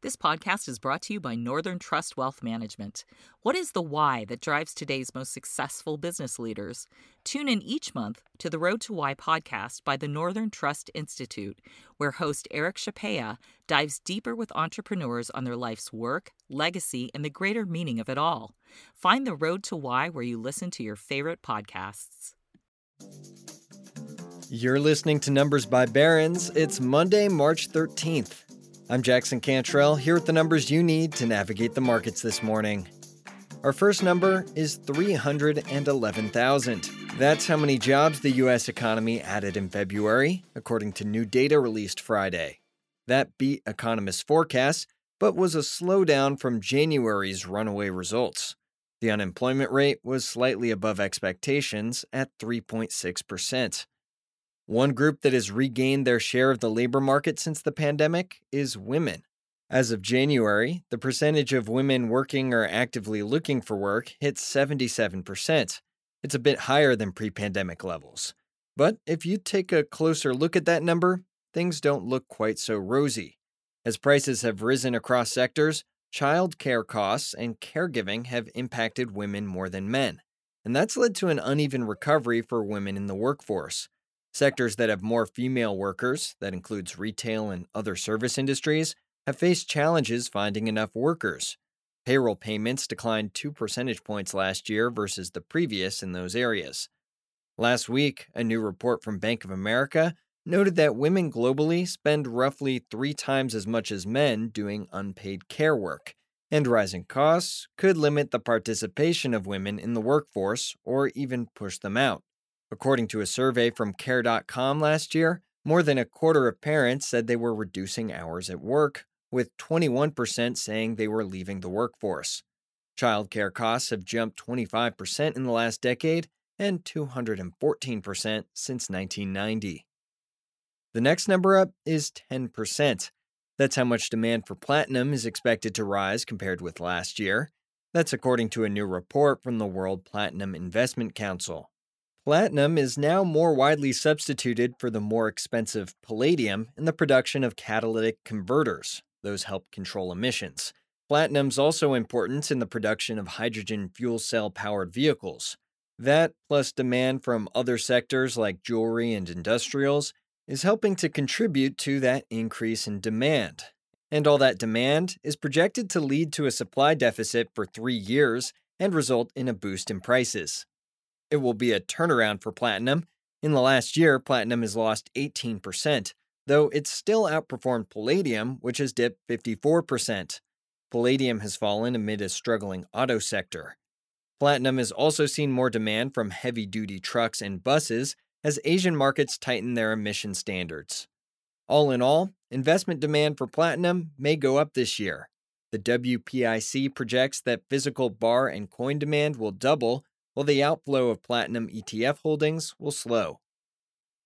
This podcast is brought to you by Northern Trust Wealth Management. What is the why that drives today's most successful business leaders? Tune in each month to the Road to Why podcast by the Northern Trust Institute, where host Eric Chapea dives deeper with entrepreneurs on their life's work, legacy, and the greater meaning of it all. Find the Road to Why where you listen to your favorite podcasts. You're listening to Numbers by Barron's. It's Monday, March 13th. I'm Jackson Cantrell, here with the numbers you need to navigate the markets this morning. Our first number is 311,000. That's how many jobs the U.S. economy added in February, according to new data released Friday. That beat economists' forecasts, but was a slowdown from January's runaway results. The unemployment rate was slightly above expectations at 3.6%. One group that has regained their share of the labor market since the pandemic is women. As of January, the percentage of women working or actively looking for work hit 77%. It's a bit higher than pre pandemic levels. But if you take a closer look at that number, things don't look quite so rosy. As prices have risen across sectors, child care costs and caregiving have impacted women more than men. And that's led to an uneven recovery for women in the workforce. Sectors that have more female workers, that includes retail and other service industries, have faced challenges finding enough workers. Payroll payments declined 2 percentage points last year versus the previous in those areas. Last week, a new report from Bank of America noted that women globally spend roughly three times as much as men doing unpaid care work, and rising costs could limit the participation of women in the workforce or even push them out. According to a survey from Care.com last year, more than a quarter of parents said they were reducing hours at work, with 21% saying they were leaving the workforce. Childcare costs have jumped 25% in the last decade and 214% since 1990. The next number up is 10%. That's how much demand for platinum is expected to rise compared with last year. That's according to a new report from the World Platinum Investment Council. Platinum is now more widely substituted for the more expensive palladium in the production of catalytic converters. Those help control emissions. Platinum's also important in the production of hydrogen fuel cell powered vehicles. That, plus demand from other sectors like jewelry and industrials, is helping to contribute to that increase in demand. And all that demand is projected to lead to a supply deficit for three years and result in a boost in prices. It will be a turnaround for platinum. In the last year, platinum has lost 18%, though it's still outperformed palladium, which has dipped 54%. Palladium has fallen amid a struggling auto sector. Platinum has also seen more demand from heavy duty trucks and buses as Asian markets tighten their emission standards. All in all, investment demand for platinum may go up this year. The WPIC projects that physical bar and coin demand will double while the outflow of platinum ETF holdings will slow.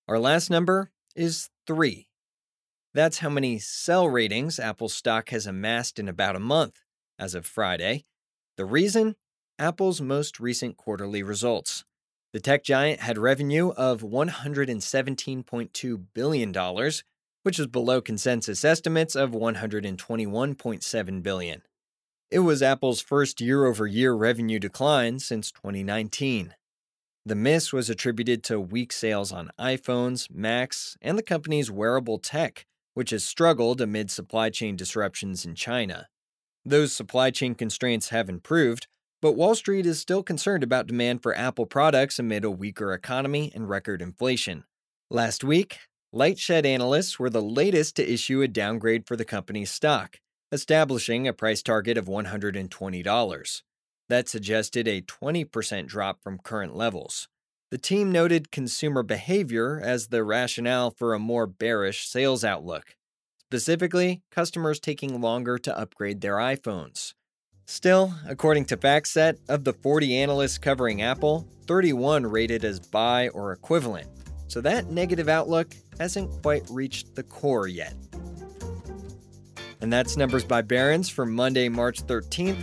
Our last number is 3. That's how many sell ratings Apple stock has amassed in about a month, as of Friday. The reason? Apple's most recent quarterly results. The tech giant had revenue of $117.2 billion, which is below consensus estimates of $121.7 billion. It was Apple's first year over year revenue decline since 2019. The miss was attributed to weak sales on iPhones, Macs, and the company's wearable tech, which has struggled amid supply chain disruptions in China. Those supply chain constraints have improved, but Wall Street is still concerned about demand for Apple products amid a weaker economy and record inflation. Last week, Lightshed analysts were the latest to issue a downgrade for the company's stock establishing a price target of $120. That suggested a 20% drop from current levels. The team noted consumer behavior as the rationale for a more bearish sales outlook, specifically, customers taking longer to upgrade their iPhones. Still, according to FactSet, of the 40 analysts covering Apple, 31 rated as buy or equivalent, so that negative outlook hasn't quite reached the core yet. And that's Numbers by Barron's for Monday, March 13th.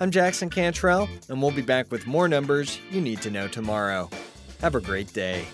I'm Jackson Cantrell, and we'll be back with more numbers you need to know tomorrow. Have a great day.